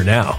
now.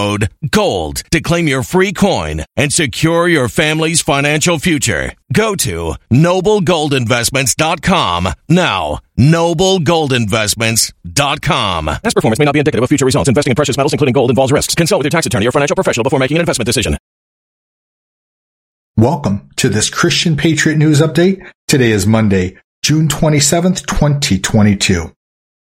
code GOLD to claim your free coin and secure your family's financial future. Go to noblegoldinvestments.com now. Noblegoldinvestments.com. Past performance may not be indicative of future results. Investing in precious metals, including gold, involves risks. Consult with your tax attorney or financial professional before making an investment decision. Welcome to this Christian Patriot News Update. Today is Monday, June 27th, 2022.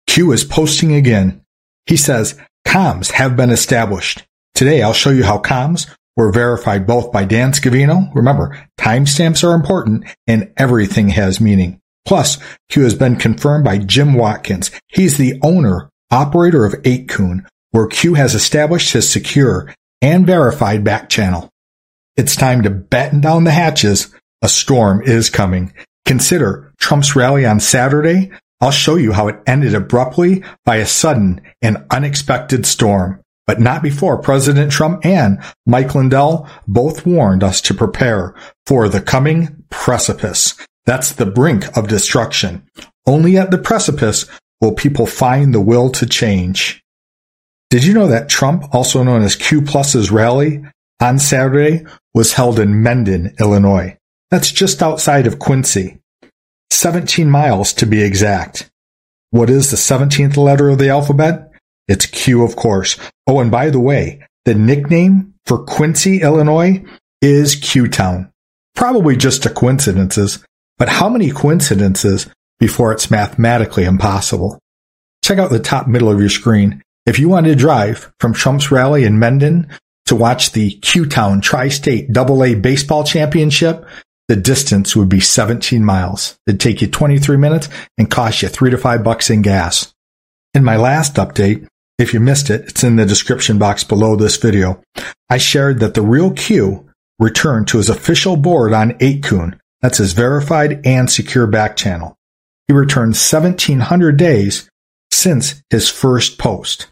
Q is posting again. He says, comms have been established. Today I'll show you how comms were verified both by Dan Scavino. Remember, timestamps are important and everything has meaning. Plus, Q has been confirmed by Jim Watkins. He's the owner, operator of 8kun, where Q has established his secure and verified back channel. It's time to batten down the hatches. A storm is coming. Consider Trump's rally on Saturday. I'll show you how it ended abruptly by a sudden and unexpected storm, but not before President Trump and Mike Lindell both warned us to prepare for the coming precipice. That's the brink of destruction. Only at the precipice will people find the will to change. Did you know that Trump, also known as Q Plus's rally on Saturday, was held in Mendon, Illinois? That's just outside of Quincy. 17 miles to be exact. What is the 17th letter of the alphabet? It's Q, of course. Oh, and by the way, the nickname for Quincy, Illinois is Q Town. Probably just a coincidences, but how many coincidences before it's mathematically impossible? Check out the top middle of your screen. If you want to drive from Trump's rally in Mendon to watch the Q Town Tri State AA Baseball Championship, the distance would be 17 miles. It'd take you 23 minutes and cost you three to five bucks in gas. In my last update, if you missed it, it's in the description box below this video. I shared that the real Q returned to his official board on 8kun. That's his verified and secure back channel. He returned 1700 days since his first post.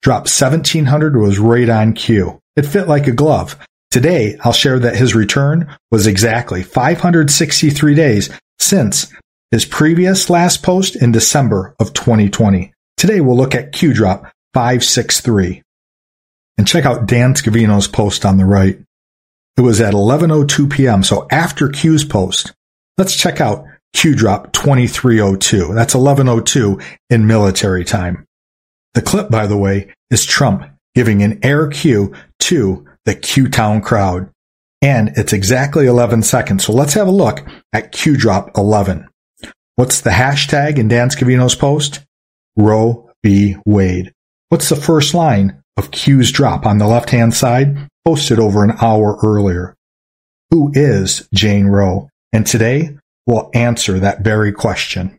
Drop 1700 was right on cue. It fit like a glove. Today, I'll share that his return was exactly 563 days since his previous last post in December of 2020. Today, we'll look at QDrop 563. And check out Dan Scavino's post on the right. It was at 11.02 p.m., so after Q's post. Let's check out QDrop 2302. That's 11.02 in military time. The clip, by the way, is Trump giving an air cue to the Q Town crowd. And it's exactly 11 seconds. So let's have a look at Q Drop 11. What's the hashtag in Dan Scavino's post? Roe v. Wade. What's the first line of Q's drop on the left hand side? Posted over an hour earlier. Who is Jane Roe? And today we'll answer that very question.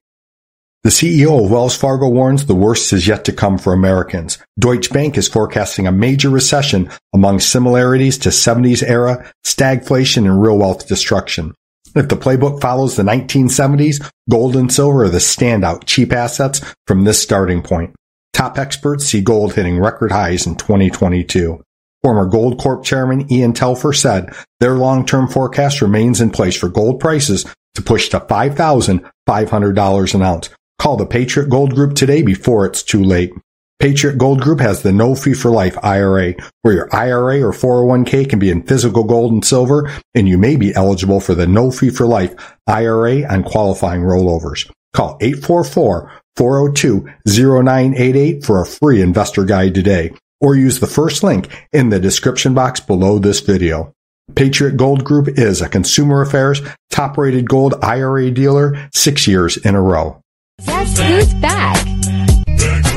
The CEO of Wells Fargo warns the worst is yet to come for Americans. Deutsche Bank is forecasting a major recession among similarities to 70s era stagflation and real wealth destruction. If the playbook follows the 1970s, gold and silver are the standout cheap assets from this starting point. Top experts see gold hitting record highs in 2022. Former Goldcorp chairman Ian Telfer said their long-term forecast remains in place for gold prices to push to $5,500 an ounce, Call the Patriot Gold Group today before it's too late. Patriot Gold Group has the no fee for life IRA, where your IRA or 401k can be in physical gold and silver, and you may be eligible for the no fee for life IRA on qualifying rollovers. Call 844-402-0988 for a free investor guide today, or use the first link in the description box below this video. Patriot Gold Group is a consumer affairs top rated gold IRA dealer six years in a row. Yes, who's back?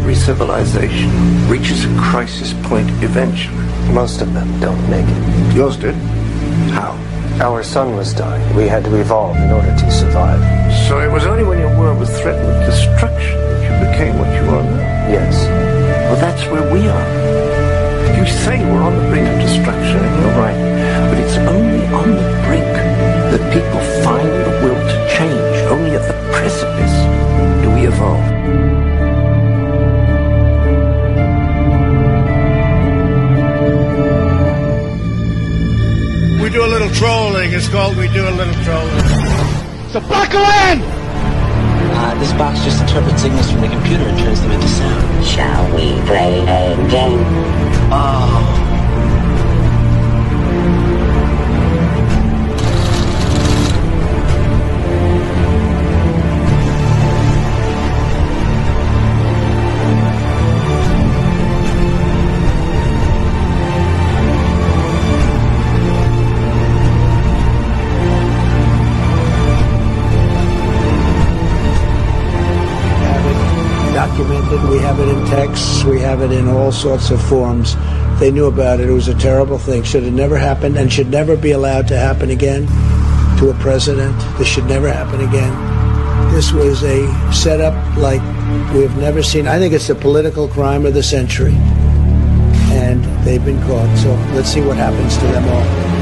Every civilization reaches a crisis point eventually. Most of them don't make it. Yours did? How? Our sun was dying. We had to evolve in order to survive. So it was only when your world was threatened with destruction that you became what you are now? Yes. Well, that's where we are. You say we're on the brink of destruction, and you're right. But it's only on the brink that people find the will to change. Only at the precipice do we evolve. We do a a little trolling. It's called We Do a Little Trolling. So back away! Uh, this box just interprets signals from the computer and turns them into sound. Shall we play a game? Oh. Texts. We have it in all sorts of forms. They knew about it. It was a terrible thing. Should have never happened and should never be allowed to happen again to a president. This should never happen again. This was a setup like we've never seen. I think it's the political crime of the century. And they've been caught. So let's see what happens to them all.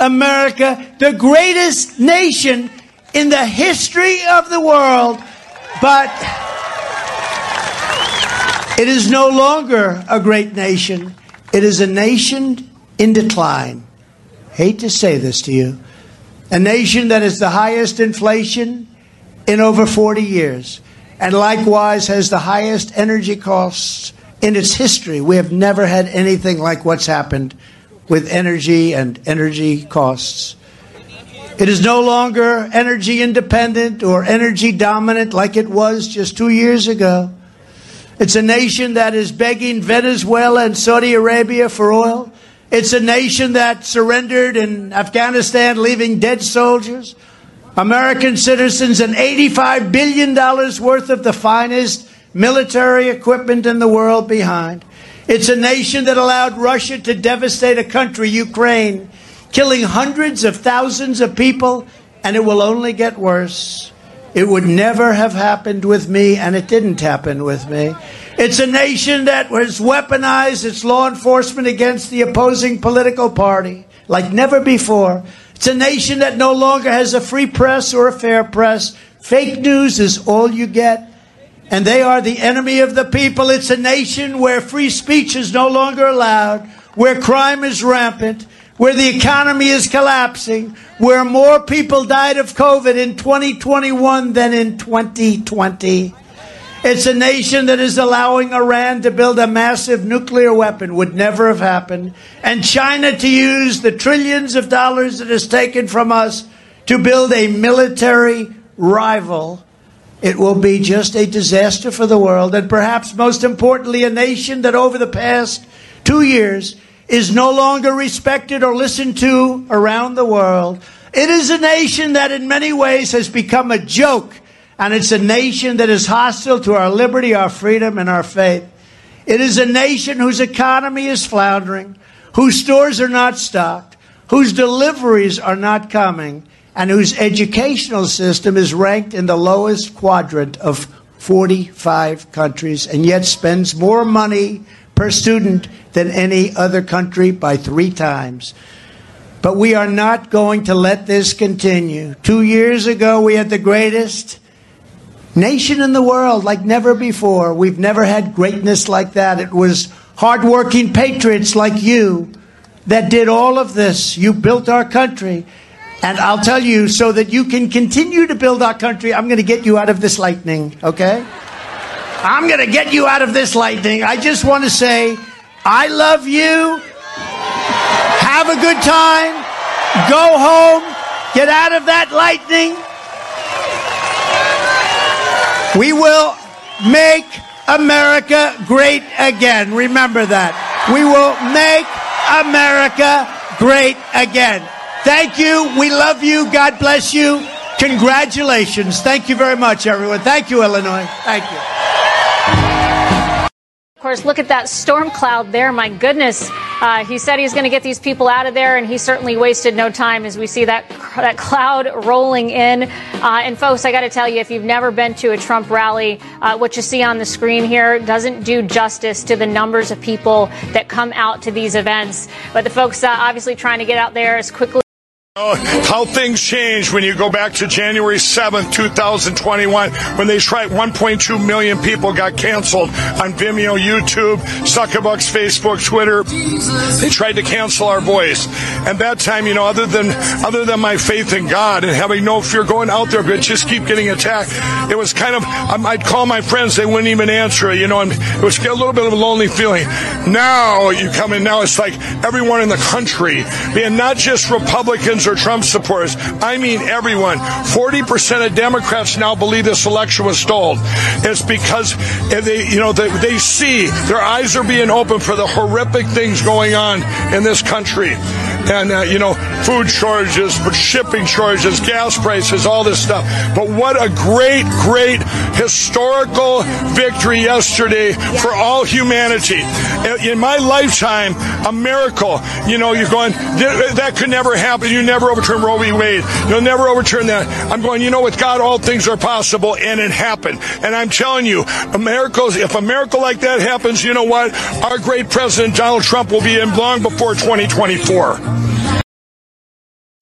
America the greatest nation in the history of the world. But it is no longer a great nation. It is a nation in decline. Hate to say this to you. A nation that has the highest inflation in over 40 years, and likewise has the highest energy costs in its history. We have never had anything like what's happened with energy and energy costs. It is no longer energy independent or energy dominant like it was just two years ago. It's a nation that is begging Venezuela and Saudi Arabia for oil. It's a nation that surrendered in Afghanistan, leaving dead soldiers, American citizens, and $85 billion worth of the finest military equipment in the world behind. It's a nation that allowed Russia to devastate a country, Ukraine, killing hundreds of thousands of people, and it will only get worse. It would never have happened with me, and it didn't happen with me. It's a nation that has weaponized its law enforcement against the opposing political party like never before. It's a nation that no longer has a free press or a fair press. Fake news is all you get and they are the enemy of the people. It's a nation where free speech is no longer allowed, where crime is rampant, where the economy is collapsing, where more people died of COVID in 2021 than in 2020. It's a nation that is allowing Iran to build a massive nuclear weapon, would never have happened, and China to use the trillions of dollars it has taken from us to build a military rival it will be just a disaster for the world, and perhaps most importantly, a nation that over the past two years is no longer respected or listened to around the world. It is a nation that in many ways has become a joke, and it's a nation that is hostile to our liberty, our freedom, and our faith. It is a nation whose economy is floundering, whose stores are not stocked, whose deliveries are not coming, and whose educational system is ranked in the lowest quadrant of 45 countries and yet spends more money per student than any other country by three times. But we are not going to let this continue. Two years ago, we had the greatest nation in the world like never before. We've never had greatness like that. It was hardworking patriots like you that did all of this. You built our country. And I'll tell you, so that you can continue to build our country, I'm going to get you out of this lightning, okay? I'm going to get you out of this lightning. I just want to say, I love you. Have a good time. Go home. Get out of that lightning. We will make America great again. Remember that. We will make America great again. Thank you. We love you. God bless you. Congratulations. Thank you very much, everyone. Thank you, Illinois. Thank you. Of course, look at that storm cloud there. My goodness. Uh, he said he's going to get these people out of there, and he certainly wasted no time as we see that, that cloud rolling in. Uh, and, folks, I got to tell you, if you've never been to a Trump rally, uh, what you see on the screen here doesn't do justice to the numbers of people that come out to these events. But the folks uh, obviously trying to get out there as quickly how things change when you go back to January 7th, 2021, when they tried 1.2 million people got canceled on Vimeo, YouTube, Suckerbucks, Facebook, Twitter. They tried to cancel our voice. And that time, you know, other than other than my faith in God and having no fear going out there, but just keep getting attacked, it was kind of um, I'd call my friends, they wouldn't even answer. You know, and it was a little bit of a lonely feeling. Now you come in, now it's like everyone in the country, being not just Republicans or Trump supporters. I mean everyone. 40% of Democrats now believe this election was stolen. It's because they, you know, they, they see their eyes are being opened for the horrific things going on in this country and uh, you know food shortages, shipping shortages, gas prices, all this stuff. But what a great, great historical victory yesterday for all humanity. In my lifetime, a miracle. You know, you're going that could never happen. You never overturn Roe v. Wade. You'll never overturn that. I'm going. You know, with God, all things are possible, and it happened. And I'm telling you, a miracle. If a miracle like that happens, you know what? Our great president Donald Trump will be in long before 2024.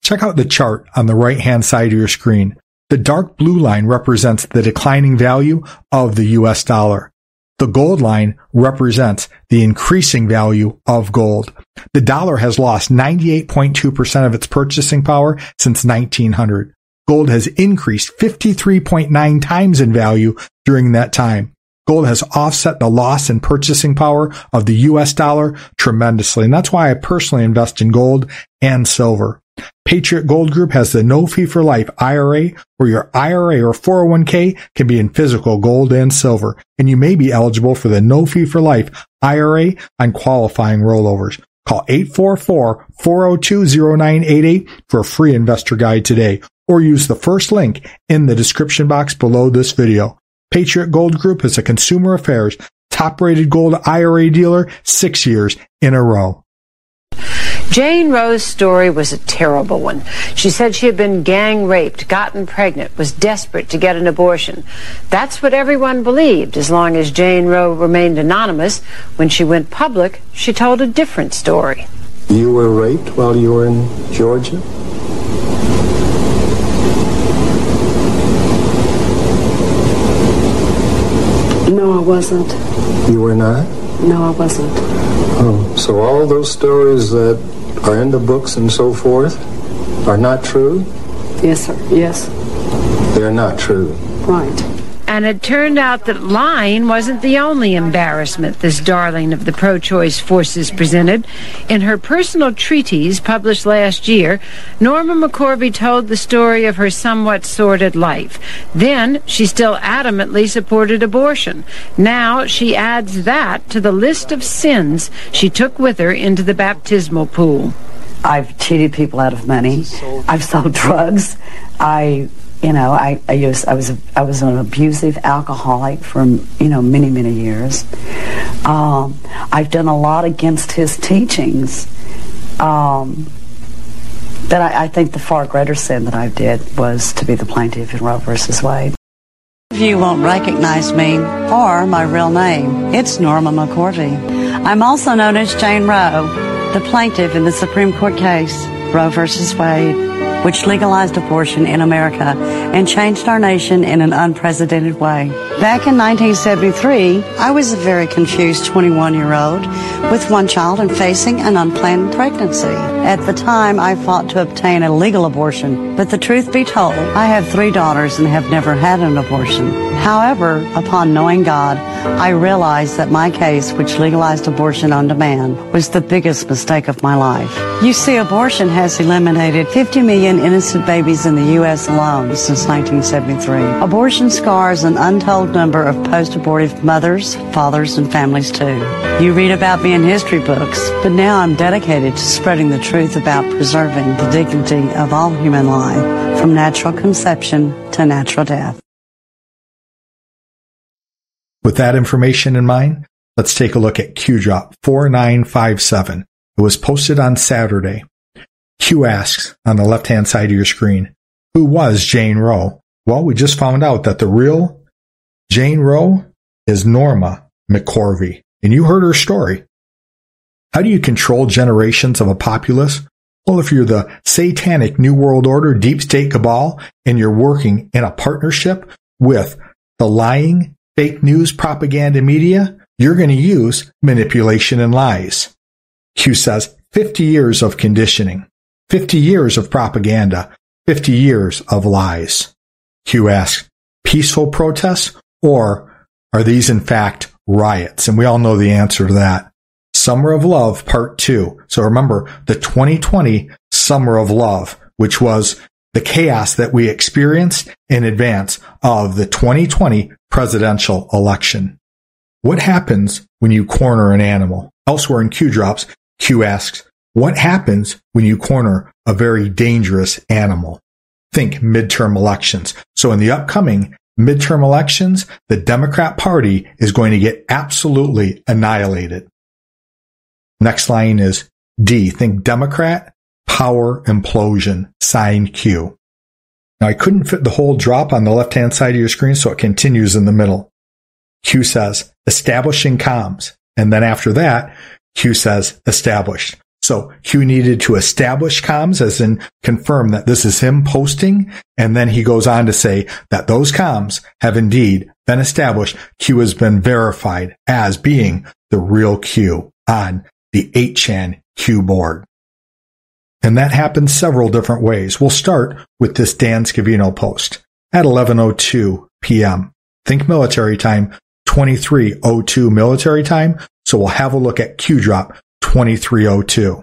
Check out the chart on the right hand side of your screen. The dark blue line represents the declining value of the US dollar. The gold line represents the increasing value of gold. The dollar has lost 98.2% of its purchasing power since 1900. Gold has increased 53.9 times in value during that time. Gold has offset the loss in purchasing power of the US dollar tremendously. And that's why I personally invest in gold and silver. Patriot Gold Group has the no fee for life IRA where your IRA or 401k can be in physical gold and silver. And you may be eligible for the no fee for life IRA on qualifying rollovers. Call 844-402-0988 for a free investor guide today or use the first link in the description box below this video. Patriot Gold Group is a consumer affairs top rated gold IRA dealer six years in a row. Jane Roe's story was a terrible one. She said she had been gang raped, gotten pregnant, was desperate to get an abortion. That's what everyone believed as long as Jane Roe remained anonymous. When she went public, she told a different story. You were raped while you were in Georgia? No, I wasn't. You were not? No, I wasn't. Oh, so all those stories that are in the books and so forth are not true? Yes, sir. Yes. They're not true. Right. And it turned out that lying wasn't the only embarrassment this darling of the pro choice forces presented. In her personal treatise published last year, Norma McCorvey told the story of her somewhat sordid life. Then she still adamantly supported abortion. Now she adds that to the list of sins she took with her into the baptismal pool. I've cheated people out of money. I've sold drugs. I you know, I, I used I was I was an abusive alcoholic for you know many many years. Um, I've done a lot against his teachings. Um, that I, I think the far greater sin that I did was to be the plaintiff in Roe versus Wade. You won't recognize me or my real name. It's Norma McCorvey. I'm also known as Jane Roe, the plaintiff in the Supreme Court case, Roe versus Wade which legalized abortion in America and changed our nation in an unprecedented way. Back in 1973, I was a very confused 21 year old with one child and facing an unplanned pregnancy. At the time, I fought to obtain a legal abortion, but the truth be told, I have three daughters and have never had an abortion. However, upon knowing God, I realized that my case, which legalized abortion on demand, was the biggest mistake of my life. You see, abortion has eliminated 50 million innocent babies in the U.S. alone since 1973. Abortion scars an untold number of post-abortive mothers, fathers, and families too. You read about me in history books, but now I'm dedicated to spreading the truth about preserving the dignity of all human life from natural conception to natural death. With that information in mind, let's take a look at QDrop 4957. It was posted on Saturday. Q asks on the left hand side of your screen, who was Jane Roe? Well, we just found out that the real Jane Roe is Norma McCorvey. And you heard her story. How do you control generations of a populace? Well, if you're the satanic New World Order deep state cabal and you're working in a partnership with the lying fake news propaganda media, you're going to use manipulation and lies. Q says 50 years of conditioning, 50 years of propaganda, 50 years of lies. Q asks, peaceful protests or are these in fact riots? And we all know the answer to that. Summer of Love Part 2. So remember the 2020 Summer of Love, which was the chaos that we experienced in advance of the 2020 presidential election. What happens when you corner an animal? Elsewhere in Q drops, Q asks, what happens when you corner a very dangerous animal? Think midterm elections. So in the upcoming midterm elections, the Democrat Party is going to get absolutely annihilated. Next line is D. Think Democrat, power implosion, signed Q. Now I couldn't fit the whole drop on the left hand side of your screen, so it continues in the middle. Q says establishing comms. And then after that, Q says established. So Q needed to establish comms as in confirm that this is him posting. And then he goes on to say that those comms have indeed been established. Q has been verified as being the real Q on the 8chan Q board. And that happens several different ways. We'll start with this Dan Scavino post at 11.02 p.m. Think military time, 23.02 military time. So we'll have a look at Q drop 2302.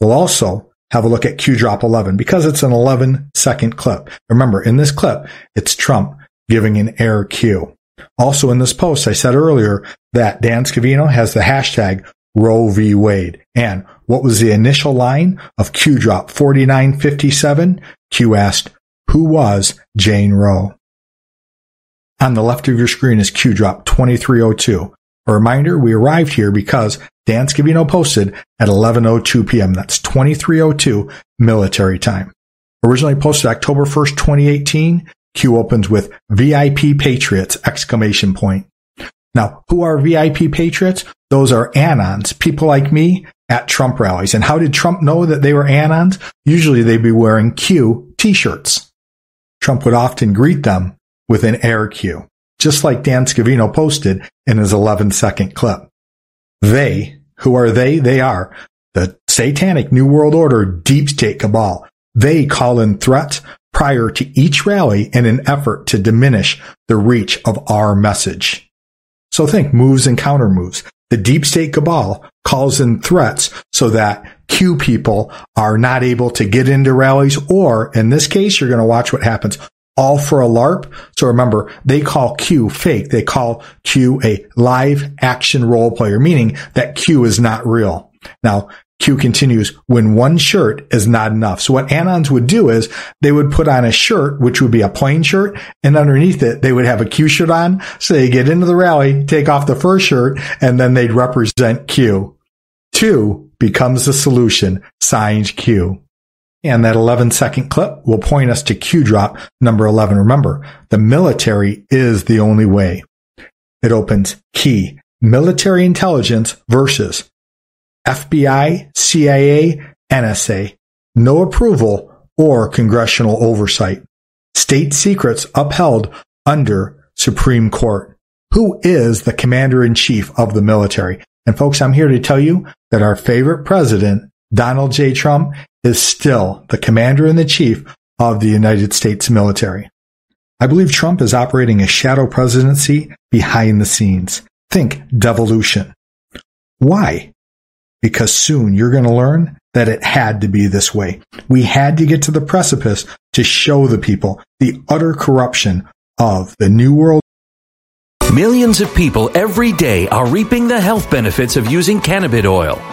We'll also have a look at Q drop 11 because it's an 11 second clip. Remember, in this clip, it's Trump giving an air cue. Also in this post, I said earlier that Dan Scavino has the hashtag Roe v. Wade. And what was the initial line of Q drop 4957? Q asked, who was Jane Roe? On the left of your screen is Q drop 2302. A reminder, we arrived here because Dan Scavino posted at 11.02 p.m. That's 23.02 military time. Originally posted October 1st, 2018. Q opens with VIP Patriots exclamation point. Now, who are VIP Patriots? Those are Anons, people like me at Trump rallies. And how did Trump know that they were Anons? Usually they'd be wearing Q t-shirts. Trump would often greet them with an air cue, just like Dan Scavino posted in his 11 second clip. They, who are they? They are the satanic New World Order deep state cabal. They call in threats prior to each rally in an effort to diminish the reach of our message. So think moves and counter moves. The deep state cabal calls in threats so that Q people are not able to get into rallies, or in this case, you're going to watch what happens all for a LARP. So remember, they call Q fake. They call Q a live action role player, meaning that Q is not real. Now, Q continues, when one shirt is not enough. So what Anons would do is they would put on a shirt, which would be a plain shirt, and underneath it, they would have a Q shirt on. So they get into the rally, take off the first shirt, and then they'd represent Q. Two becomes the solution, signed Q. And that 11 second clip will point us to Q drop number 11. Remember, the military is the only way. It opens key military intelligence versus FBI, CIA, NSA. No approval or congressional oversight. State secrets upheld under Supreme Court. Who is the commander in chief of the military? And folks, I'm here to tell you that our favorite president Donald J. Trump is still the commander in the chief of the United States military. I believe Trump is operating a shadow presidency behind the scenes. Think devolution. Why? Because soon you're going to learn that it had to be this way. We had to get to the precipice to show the people the utter corruption of the New World Millions of people every day are reaping the health benefits of using cannabis oil,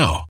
now.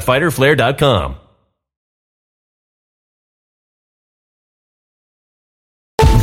www.fighterflare.com.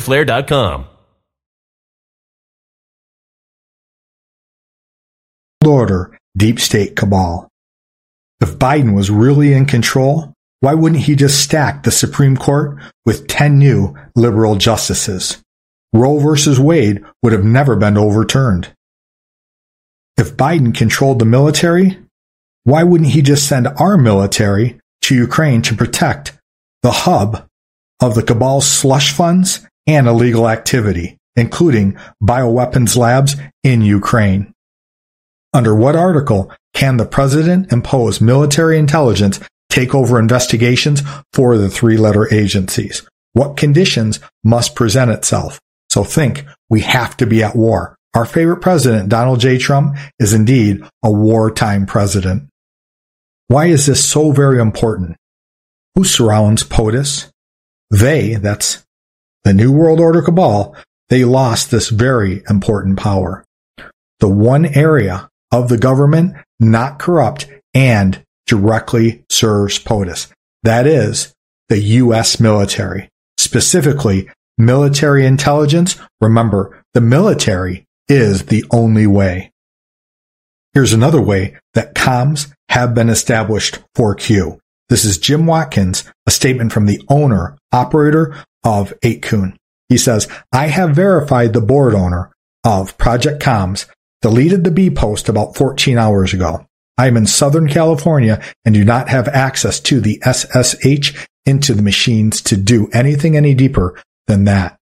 fighterflare.com. Order, deep state cabal. If Biden was really in control, why wouldn't he just stack the Supreme Court with 10 new liberal justices? Roe versus Wade would have never been overturned. If Biden controlled the military, why wouldn't he just send our military to Ukraine to protect the hub of the cabal's slush funds and illegal activity, including bioweapons labs in Ukraine. Under what article can the president impose military intelligence take over investigations for the three letter agencies? What conditions must present itself? So think we have to be at war. Our favorite president, Donald J. Trump, is indeed a wartime president. Why is this so very important? Who surrounds POTUS? They, that's the New World Order cabal, they lost this very important power. The one area of the government not corrupt and directly serves POTUS. That is the U.S. military, specifically military intelligence. Remember, the military is the only way. Here's another way that comms have been established for Q. This is Jim Watkins, a statement from the owner, operator of 8kun. He says, I have verified the board owner of Project Comms deleted the B post about 14 hours ago. I am in Southern California and do not have access to the SSH into the machines to do anything any deeper than that.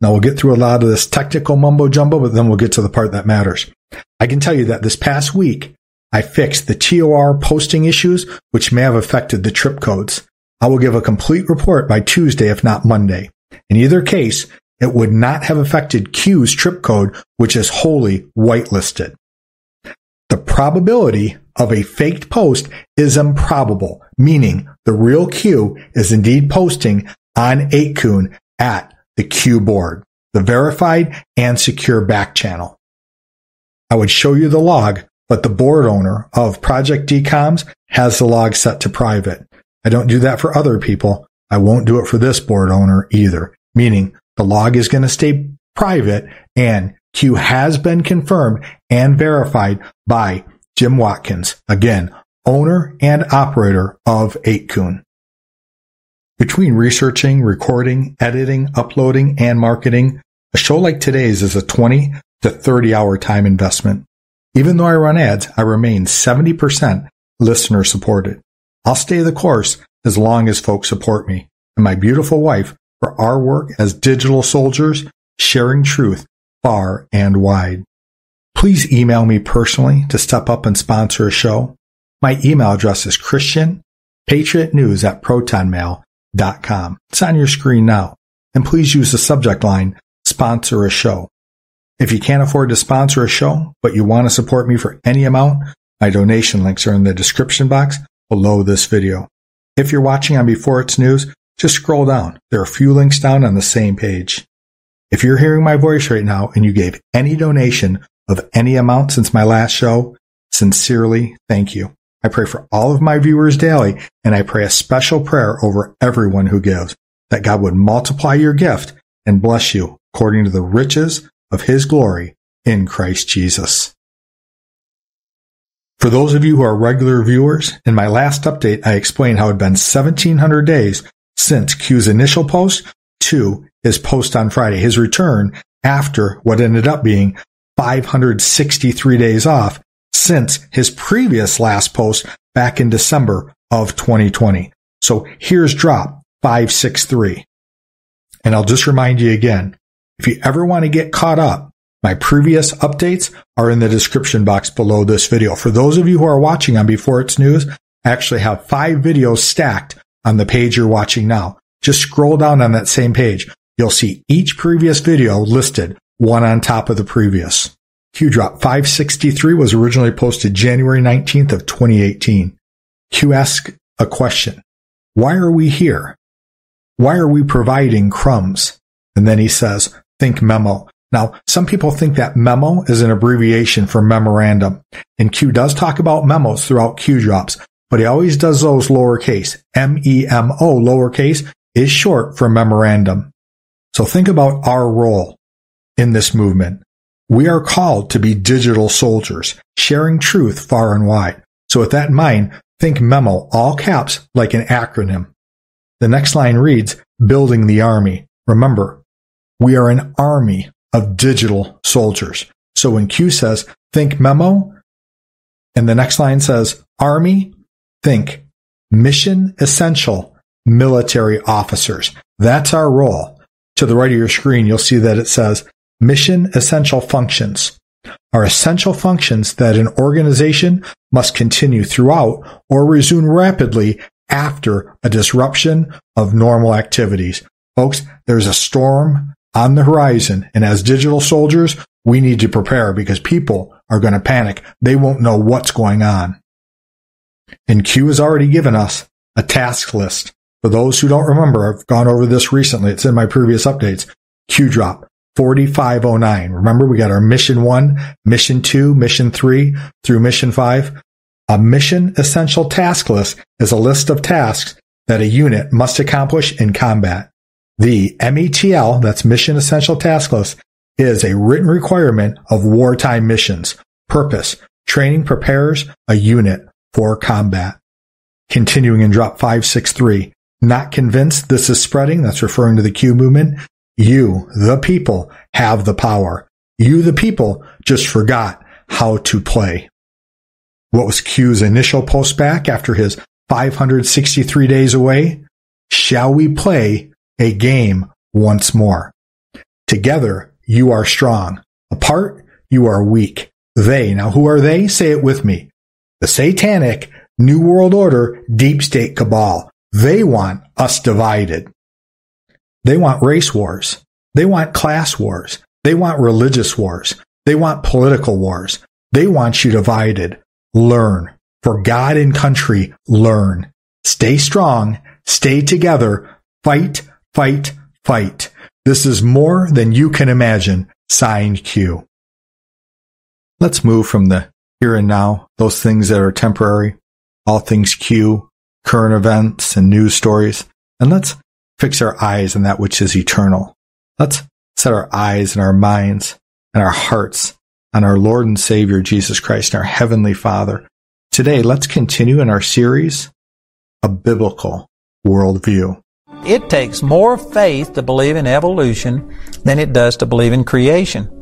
Now we'll get through a lot of this technical mumbo jumbo, but then we'll get to the part that matters. I can tell you that this past week, I fixed the TOR posting issues, which may have affected the trip codes. I will give a complete report by Tuesday, if not Monday. In either case, it would not have affected Q's trip code, which is wholly whitelisted. The probability of a faked post is improbable, meaning the real Q is indeed posting on 8kun at the Q board, the verified and secure back channel. I would show you the log, but the board owner of Project DComms has the log set to private. I don't do that for other people. I won't do it for this board owner either, meaning the log is going to stay private and Q has been confirmed and verified by Jim Watkins, again, owner and operator of 8kun. Between researching, recording, editing, uploading, and marketing, a show like today's is a 20 to 30 hour time investment. Even though I run ads, I remain 70% listener supported. I'll stay the course as long as folks support me and my beautiful wife for our work as digital soldiers, sharing truth far and wide. Please email me personally to step up and sponsor a show. My email address is Christian Patriot News at protonmail.com. It's on your screen now. And please use the subject line sponsor a show. If you can't afford to sponsor a show, but you want to support me for any amount, my donation links are in the description box below this video. If you're watching on Before It's News, just scroll down. There are a few links down on the same page. If you're hearing my voice right now and you gave any donation of any amount since my last show, sincerely thank you. I pray for all of my viewers daily and I pray a special prayer over everyone who gives that God would multiply your gift and bless you according to the riches of his glory in Christ Jesus. For those of you who are regular viewers, in my last update, I explained how it had been 1700 days since Q's initial post to his post on Friday, his return after what ended up being 563 days off since his previous last post back in December of 2020. So here's drop 563. And I'll just remind you again, if you ever want to get caught up, my previous updates are in the description box below this video. For those of you who are watching on Before It's News, I actually have five videos stacked on the page you're watching now. Just scroll down on that same page. You'll see each previous video listed one on top of the previous. Q drop 563 was originally posted January 19th of 2018. Q asks a question. Why are we here? Why are we providing crumbs? And then he says, think memo. Now, some people think that memo is an abbreviation for memorandum, and Q does talk about memos throughout Q drops, but he always does those lowercase. M-E-M-O lowercase is short for memorandum. So think about our role in this movement. We are called to be digital soldiers, sharing truth far and wide. So with that in mind, think memo, all caps, like an acronym. The next line reads, building the army. Remember, we are an army of digital soldiers. So when Q says think memo, and the next line says army, think mission essential military officers. That's our role. To the right of your screen, you'll see that it says mission essential functions are essential functions that an organization must continue throughout or resume rapidly after a disruption of normal activities. Folks, there's a storm on the horizon. And as digital soldiers, we need to prepare because people are going to panic. They won't know what's going on. And Q has already given us a task list. For those who don't remember, I've gone over this recently. It's in my previous updates. Q drop 4509. Remember, we got our mission one, mission two, mission three through mission five. A mission essential task list is a list of tasks that a unit must accomplish in combat. The METL, that's Mission Essential Task List, is a written requirement of wartime missions. Purpose, training prepares a unit for combat. Continuing in drop 563, not convinced this is spreading, that's referring to the Q movement. You, the people, have the power. You, the people, just forgot how to play. What was Q's initial post back after his 563 days away? Shall we play a game once more? Together, you are strong. Apart, you are weak. They, now who are they? Say it with me. The satanic New World Order deep state cabal. They want us divided. They want race wars. They want class wars. They want religious wars. They want political wars. They want you divided. Learn. For God and country, learn. Stay strong. Stay together. Fight, fight, fight. This is more than you can imagine. Signed Q. Let's move from the here and now, those things that are temporary, all things Q, current events and news stories, and let's fix our eyes on that which is eternal. Let's set our eyes and our minds and our hearts on our Lord and Savior Jesus Christ and our Heavenly Father. Today, let's continue in our series, A Biblical Worldview. It takes more faith to believe in evolution than it does to believe in creation.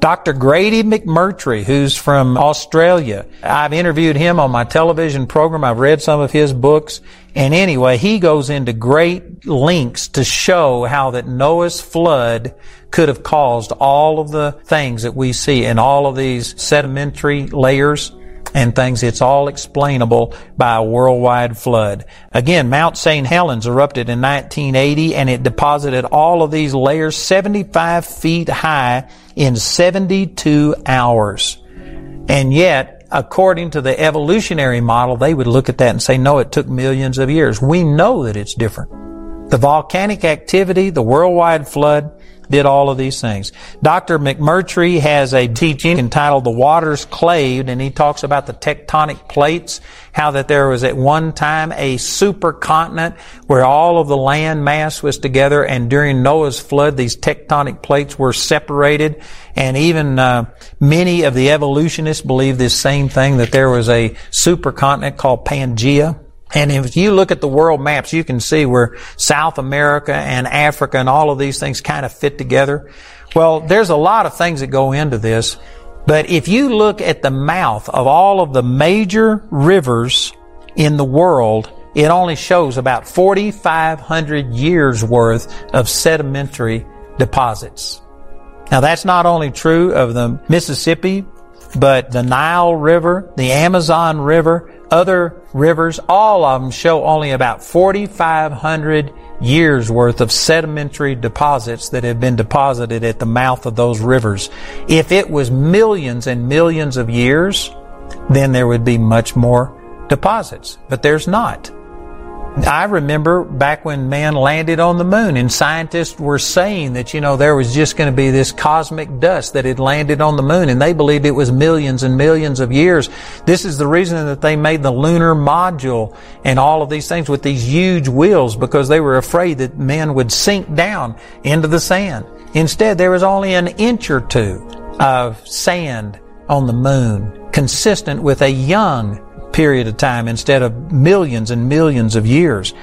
Dr. Grady McMurtry, who's from Australia. I've interviewed him on my television program. I've read some of his books. And anyway, he goes into great lengths to show how that Noah's flood could have caused all of the things that we see in all of these sedimentary layers and things. It's all explainable by a worldwide flood. Again, Mount St. Helens erupted in 1980 and it deposited all of these layers 75 feet high in 72 hours. And yet, according to the evolutionary model, they would look at that and say, no, it took millions of years. We know that it's different. The volcanic activity, the worldwide flood, did all of these things. Dr. McMurtry has a teaching entitled The Waters Claved, and he talks about the tectonic plates, how that there was at one time a supercontinent where all of the land mass was together, and during Noah's flood, these tectonic plates were separated, and even uh, many of the evolutionists believe this same thing, that there was a supercontinent called Pangea, and if you look at the world maps, you can see where South America and Africa and all of these things kind of fit together. Well, there's a lot of things that go into this, but if you look at the mouth of all of the major rivers in the world, it only shows about 4,500 years worth of sedimentary deposits. Now that's not only true of the Mississippi, but the Nile River, the Amazon River, other rivers, all of them show only about 4,500 years worth of sedimentary deposits that have been deposited at the mouth of those rivers. If it was millions and millions of years, then there would be much more deposits. But there's not. I remember back when man landed on the moon and scientists were saying that, you know, there was just going to be this cosmic dust that had landed on the moon and they believed it was millions and millions of years. This is the reason that they made the lunar module and all of these things with these huge wheels because they were afraid that men would sink down into the sand. Instead, there was only an inch or two of sand on the moon consistent with a young period of time instead of millions and millions of years.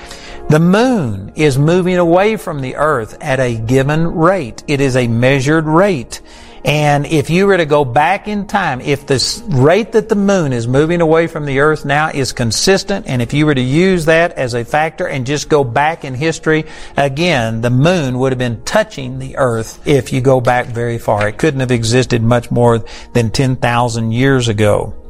The moon is moving away from the earth at a given rate. It is a measured rate. And if you were to go back in time, if the rate that the moon is moving away from the earth now is consistent, and if you were to use that as a factor and just go back in history, again, the moon would have been touching the earth if you go back very far. It couldn't have existed much more than 10,000 years ago.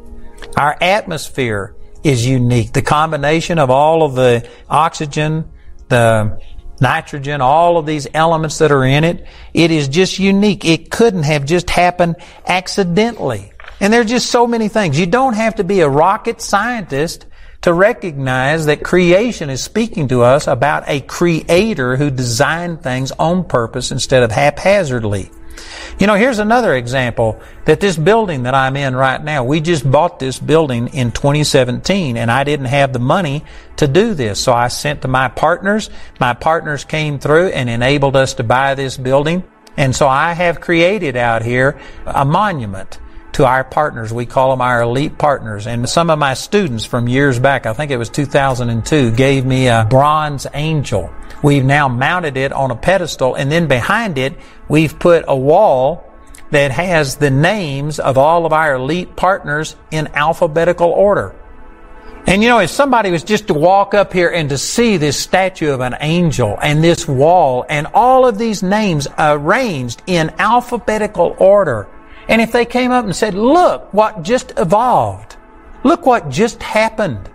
Our atmosphere is unique. The combination of all of the oxygen, the nitrogen, all of these elements that are in it, it is just unique. It couldn't have just happened accidentally. And there are just so many things. You don't have to be a rocket scientist to recognize that creation is speaking to us about a creator who designed things on purpose instead of haphazardly. You know, here's another example that this building that I'm in right now, we just bought this building in 2017 and I didn't have the money to do this. So I sent to my partners. My partners came through and enabled us to buy this building. And so I have created out here a monument to our partners. We call them our elite partners. And some of my students from years back, I think it was 2002, gave me a bronze angel. We've now mounted it on a pedestal and then behind it, we've put a wall that has the names of all of our elite partners in alphabetical order. And you know, if somebody was just to walk up here and to see this statue of an angel and this wall and all of these names arranged in alphabetical order, and if they came up and said, look what just evolved, look what just happened.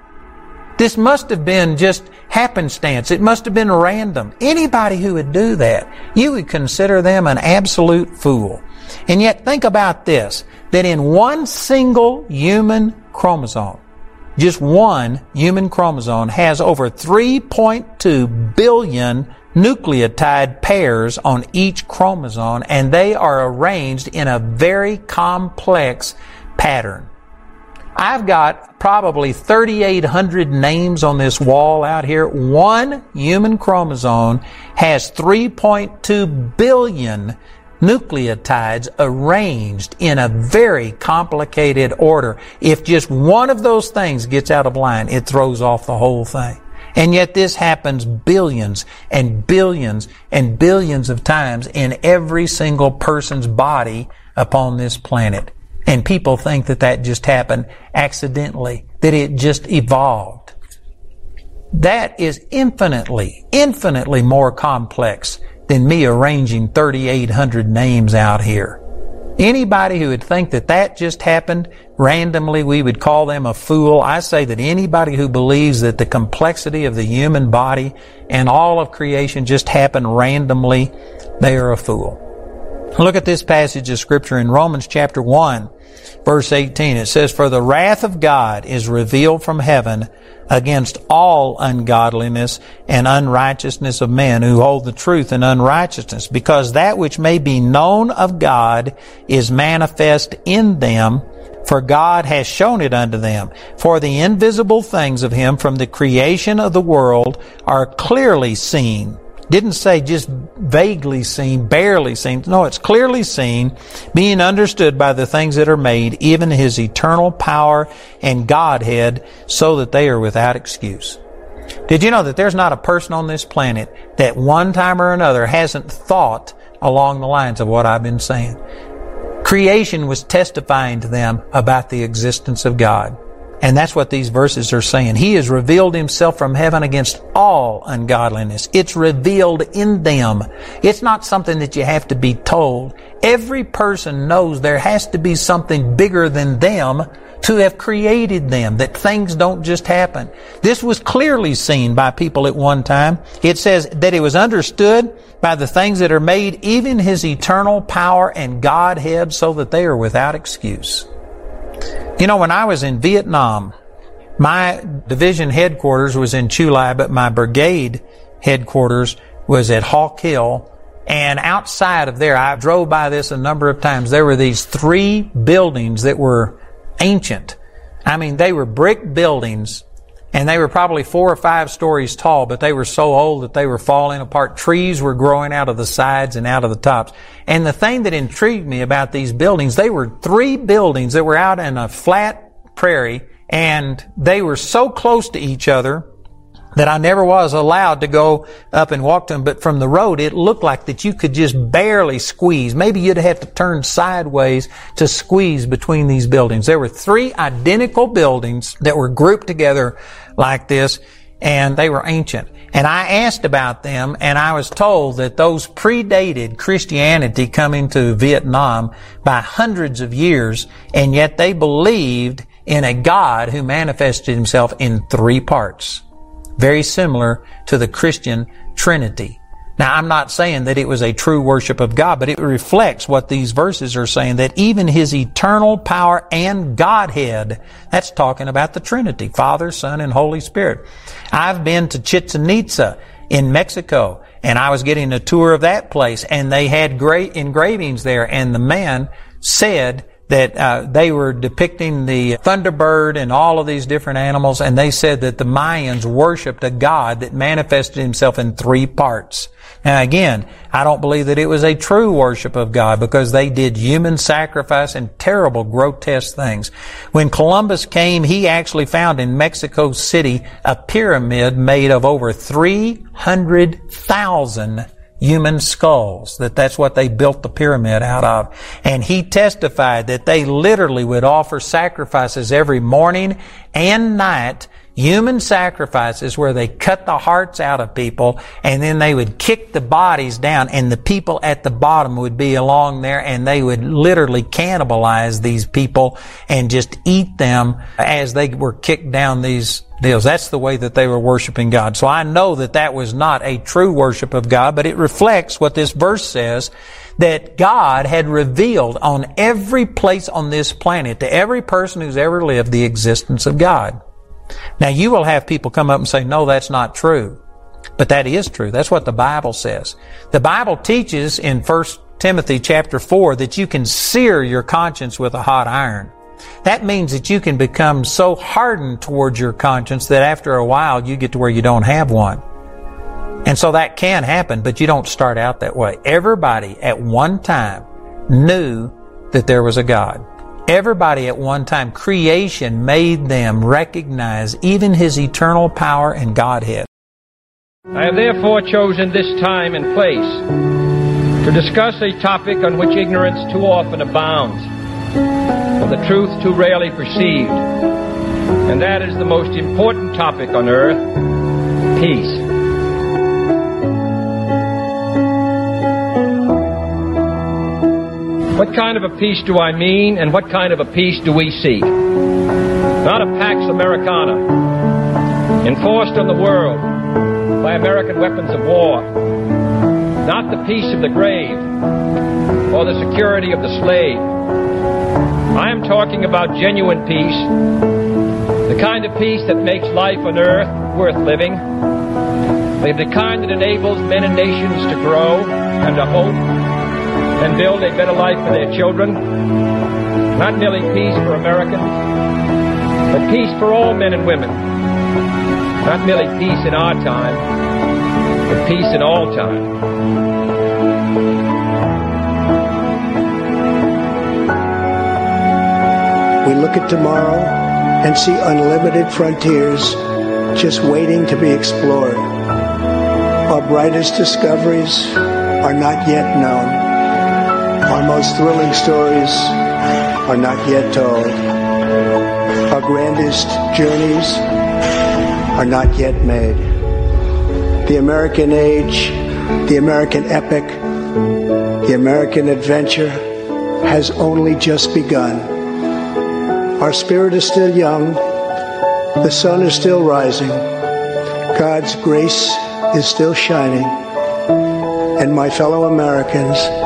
This must have been just happenstance. It must have been random. Anybody who would do that, you would consider them an absolute fool. And yet think about this, that in one single human chromosome, just one human chromosome has over 3.2 billion nucleotide pairs on each chromosome and they are arranged in a very complex pattern. I've got probably 3,800 names on this wall out here. One human chromosome has 3.2 billion nucleotides arranged in a very complicated order. If just one of those things gets out of line, it throws off the whole thing. And yet this happens billions and billions and billions of times in every single person's body upon this planet. And people think that that just happened accidentally, that it just evolved. That is infinitely, infinitely more complex than me arranging 3,800 names out here. Anybody who would think that that just happened randomly, we would call them a fool. I say that anybody who believes that the complexity of the human body and all of creation just happened randomly, they are a fool. Look at this passage of scripture in Romans chapter 1, verse 18. It says, For the wrath of God is revealed from heaven against all ungodliness and unrighteousness of men who hold the truth in unrighteousness, because that which may be known of God is manifest in them, for God has shown it unto them. For the invisible things of Him from the creation of the world are clearly seen didn't say just vaguely seen, barely seen. No, it's clearly seen, being understood by the things that are made, even His eternal power and Godhead, so that they are without excuse. Did you know that there's not a person on this planet that one time or another hasn't thought along the lines of what I've been saying? Creation was testifying to them about the existence of God. And that's what these verses are saying. He has revealed himself from heaven against all ungodliness. It's revealed in them. It's not something that you have to be told. Every person knows there has to be something bigger than them to have created them, that things don't just happen. This was clearly seen by people at one time. It says that it was understood by the things that are made, even his eternal power and Godhead, so that they are without excuse. You know, when I was in Vietnam, my division headquarters was in Chu Lai, but my brigade headquarters was at Hawk Hill. And outside of there, I drove by this a number of times. There were these three buildings that were ancient. I mean, they were brick buildings and they were probably four or five stories tall, but they were so old that they were falling apart. Trees were growing out of the sides and out of the tops. And the thing that intrigued me about these buildings, they were three buildings that were out in a flat prairie and they were so close to each other that I never was allowed to go up and walk to them. But from the road, it looked like that you could just barely squeeze. Maybe you'd have to turn sideways to squeeze between these buildings. There were three identical buildings that were grouped together like this, and they were ancient. And I asked about them, and I was told that those predated Christianity coming to Vietnam by hundreds of years, and yet they believed in a God who manifested himself in three parts very similar to the Christian Trinity. Now, I'm not saying that it was a true worship of God, but it reflects what these verses are saying, that even His eternal power and Godhead, that's talking about the Trinity, Father, Son, and Holy Spirit. I've been to Chichen Itza in Mexico, and I was getting a tour of that place, and they had great engravings there, and the man said that uh, they were depicting the thunderbird and all of these different animals, and they said that the Mayans worshipped a god that manifested himself in three parts. Now again, I don't believe that it was a true worship of God because they did human sacrifice and terrible grotesque things. When Columbus came, he actually found in Mexico City a pyramid made of over 300,000 human skulls, that that's what they built the pyramid out of. And he testified that they literally would offer sacrifices every morning and night human sacrifices where they cut the hearts out of people and then they would kick the bodies down and the people at the bottom would be along there and they would literally cannibalize these people and just eat them as they were kicked down these deals. That's the way that they were worshiping God. So I know that that was not a true worship of God, but it reflects what this verse says that God had revealed on every place on this planet to every person who's ever lived the existence of God. Now you will have people come up and say, no, that's not true. But that is true. That's what the Bible says. The Bible teaches in 1 Timothy chapter 4 that you can sear your conscience with a hot iron. That means that you can become so hardened towards your conscience that after a while you get to where you don't have one. And so that can happen, but you don't start out that way. Everybody at one time knew that there was a God. Everybody at one time, creation made them recognize even His eternal power and Godhead. I have therefore chosen this time and place to discuss a topic on which ignorance too often abounds, and the truth too rarely perceived, and that is the most important topic on earth peace. What kind of a peace do I mean, and what kind of a peace do we seek? Not a Pax Americana, enforced on the world by American weapons of war. Not the peace of the grave or the security of the slave. I am talking about genuine peace, the kind of peace that makes life on earth worth living, the kind that enables men and nations to grow and to hope and build a better life for their children. Not merely peace for Americans, but peace for all men and women. Not merely peace in our time, but peace in all time. We look at tomorrow and see unlimited frontiers just waiting to be explored. Our brightest discoveries are not yet known. Our most thrilling stories are not yet told. Our grandest journeys are not yet made. The American age, the American epic, the American adventure has only just begun. Our spirit is still young. The sun is still rising. God's grace is still shining. And my fellow Americans,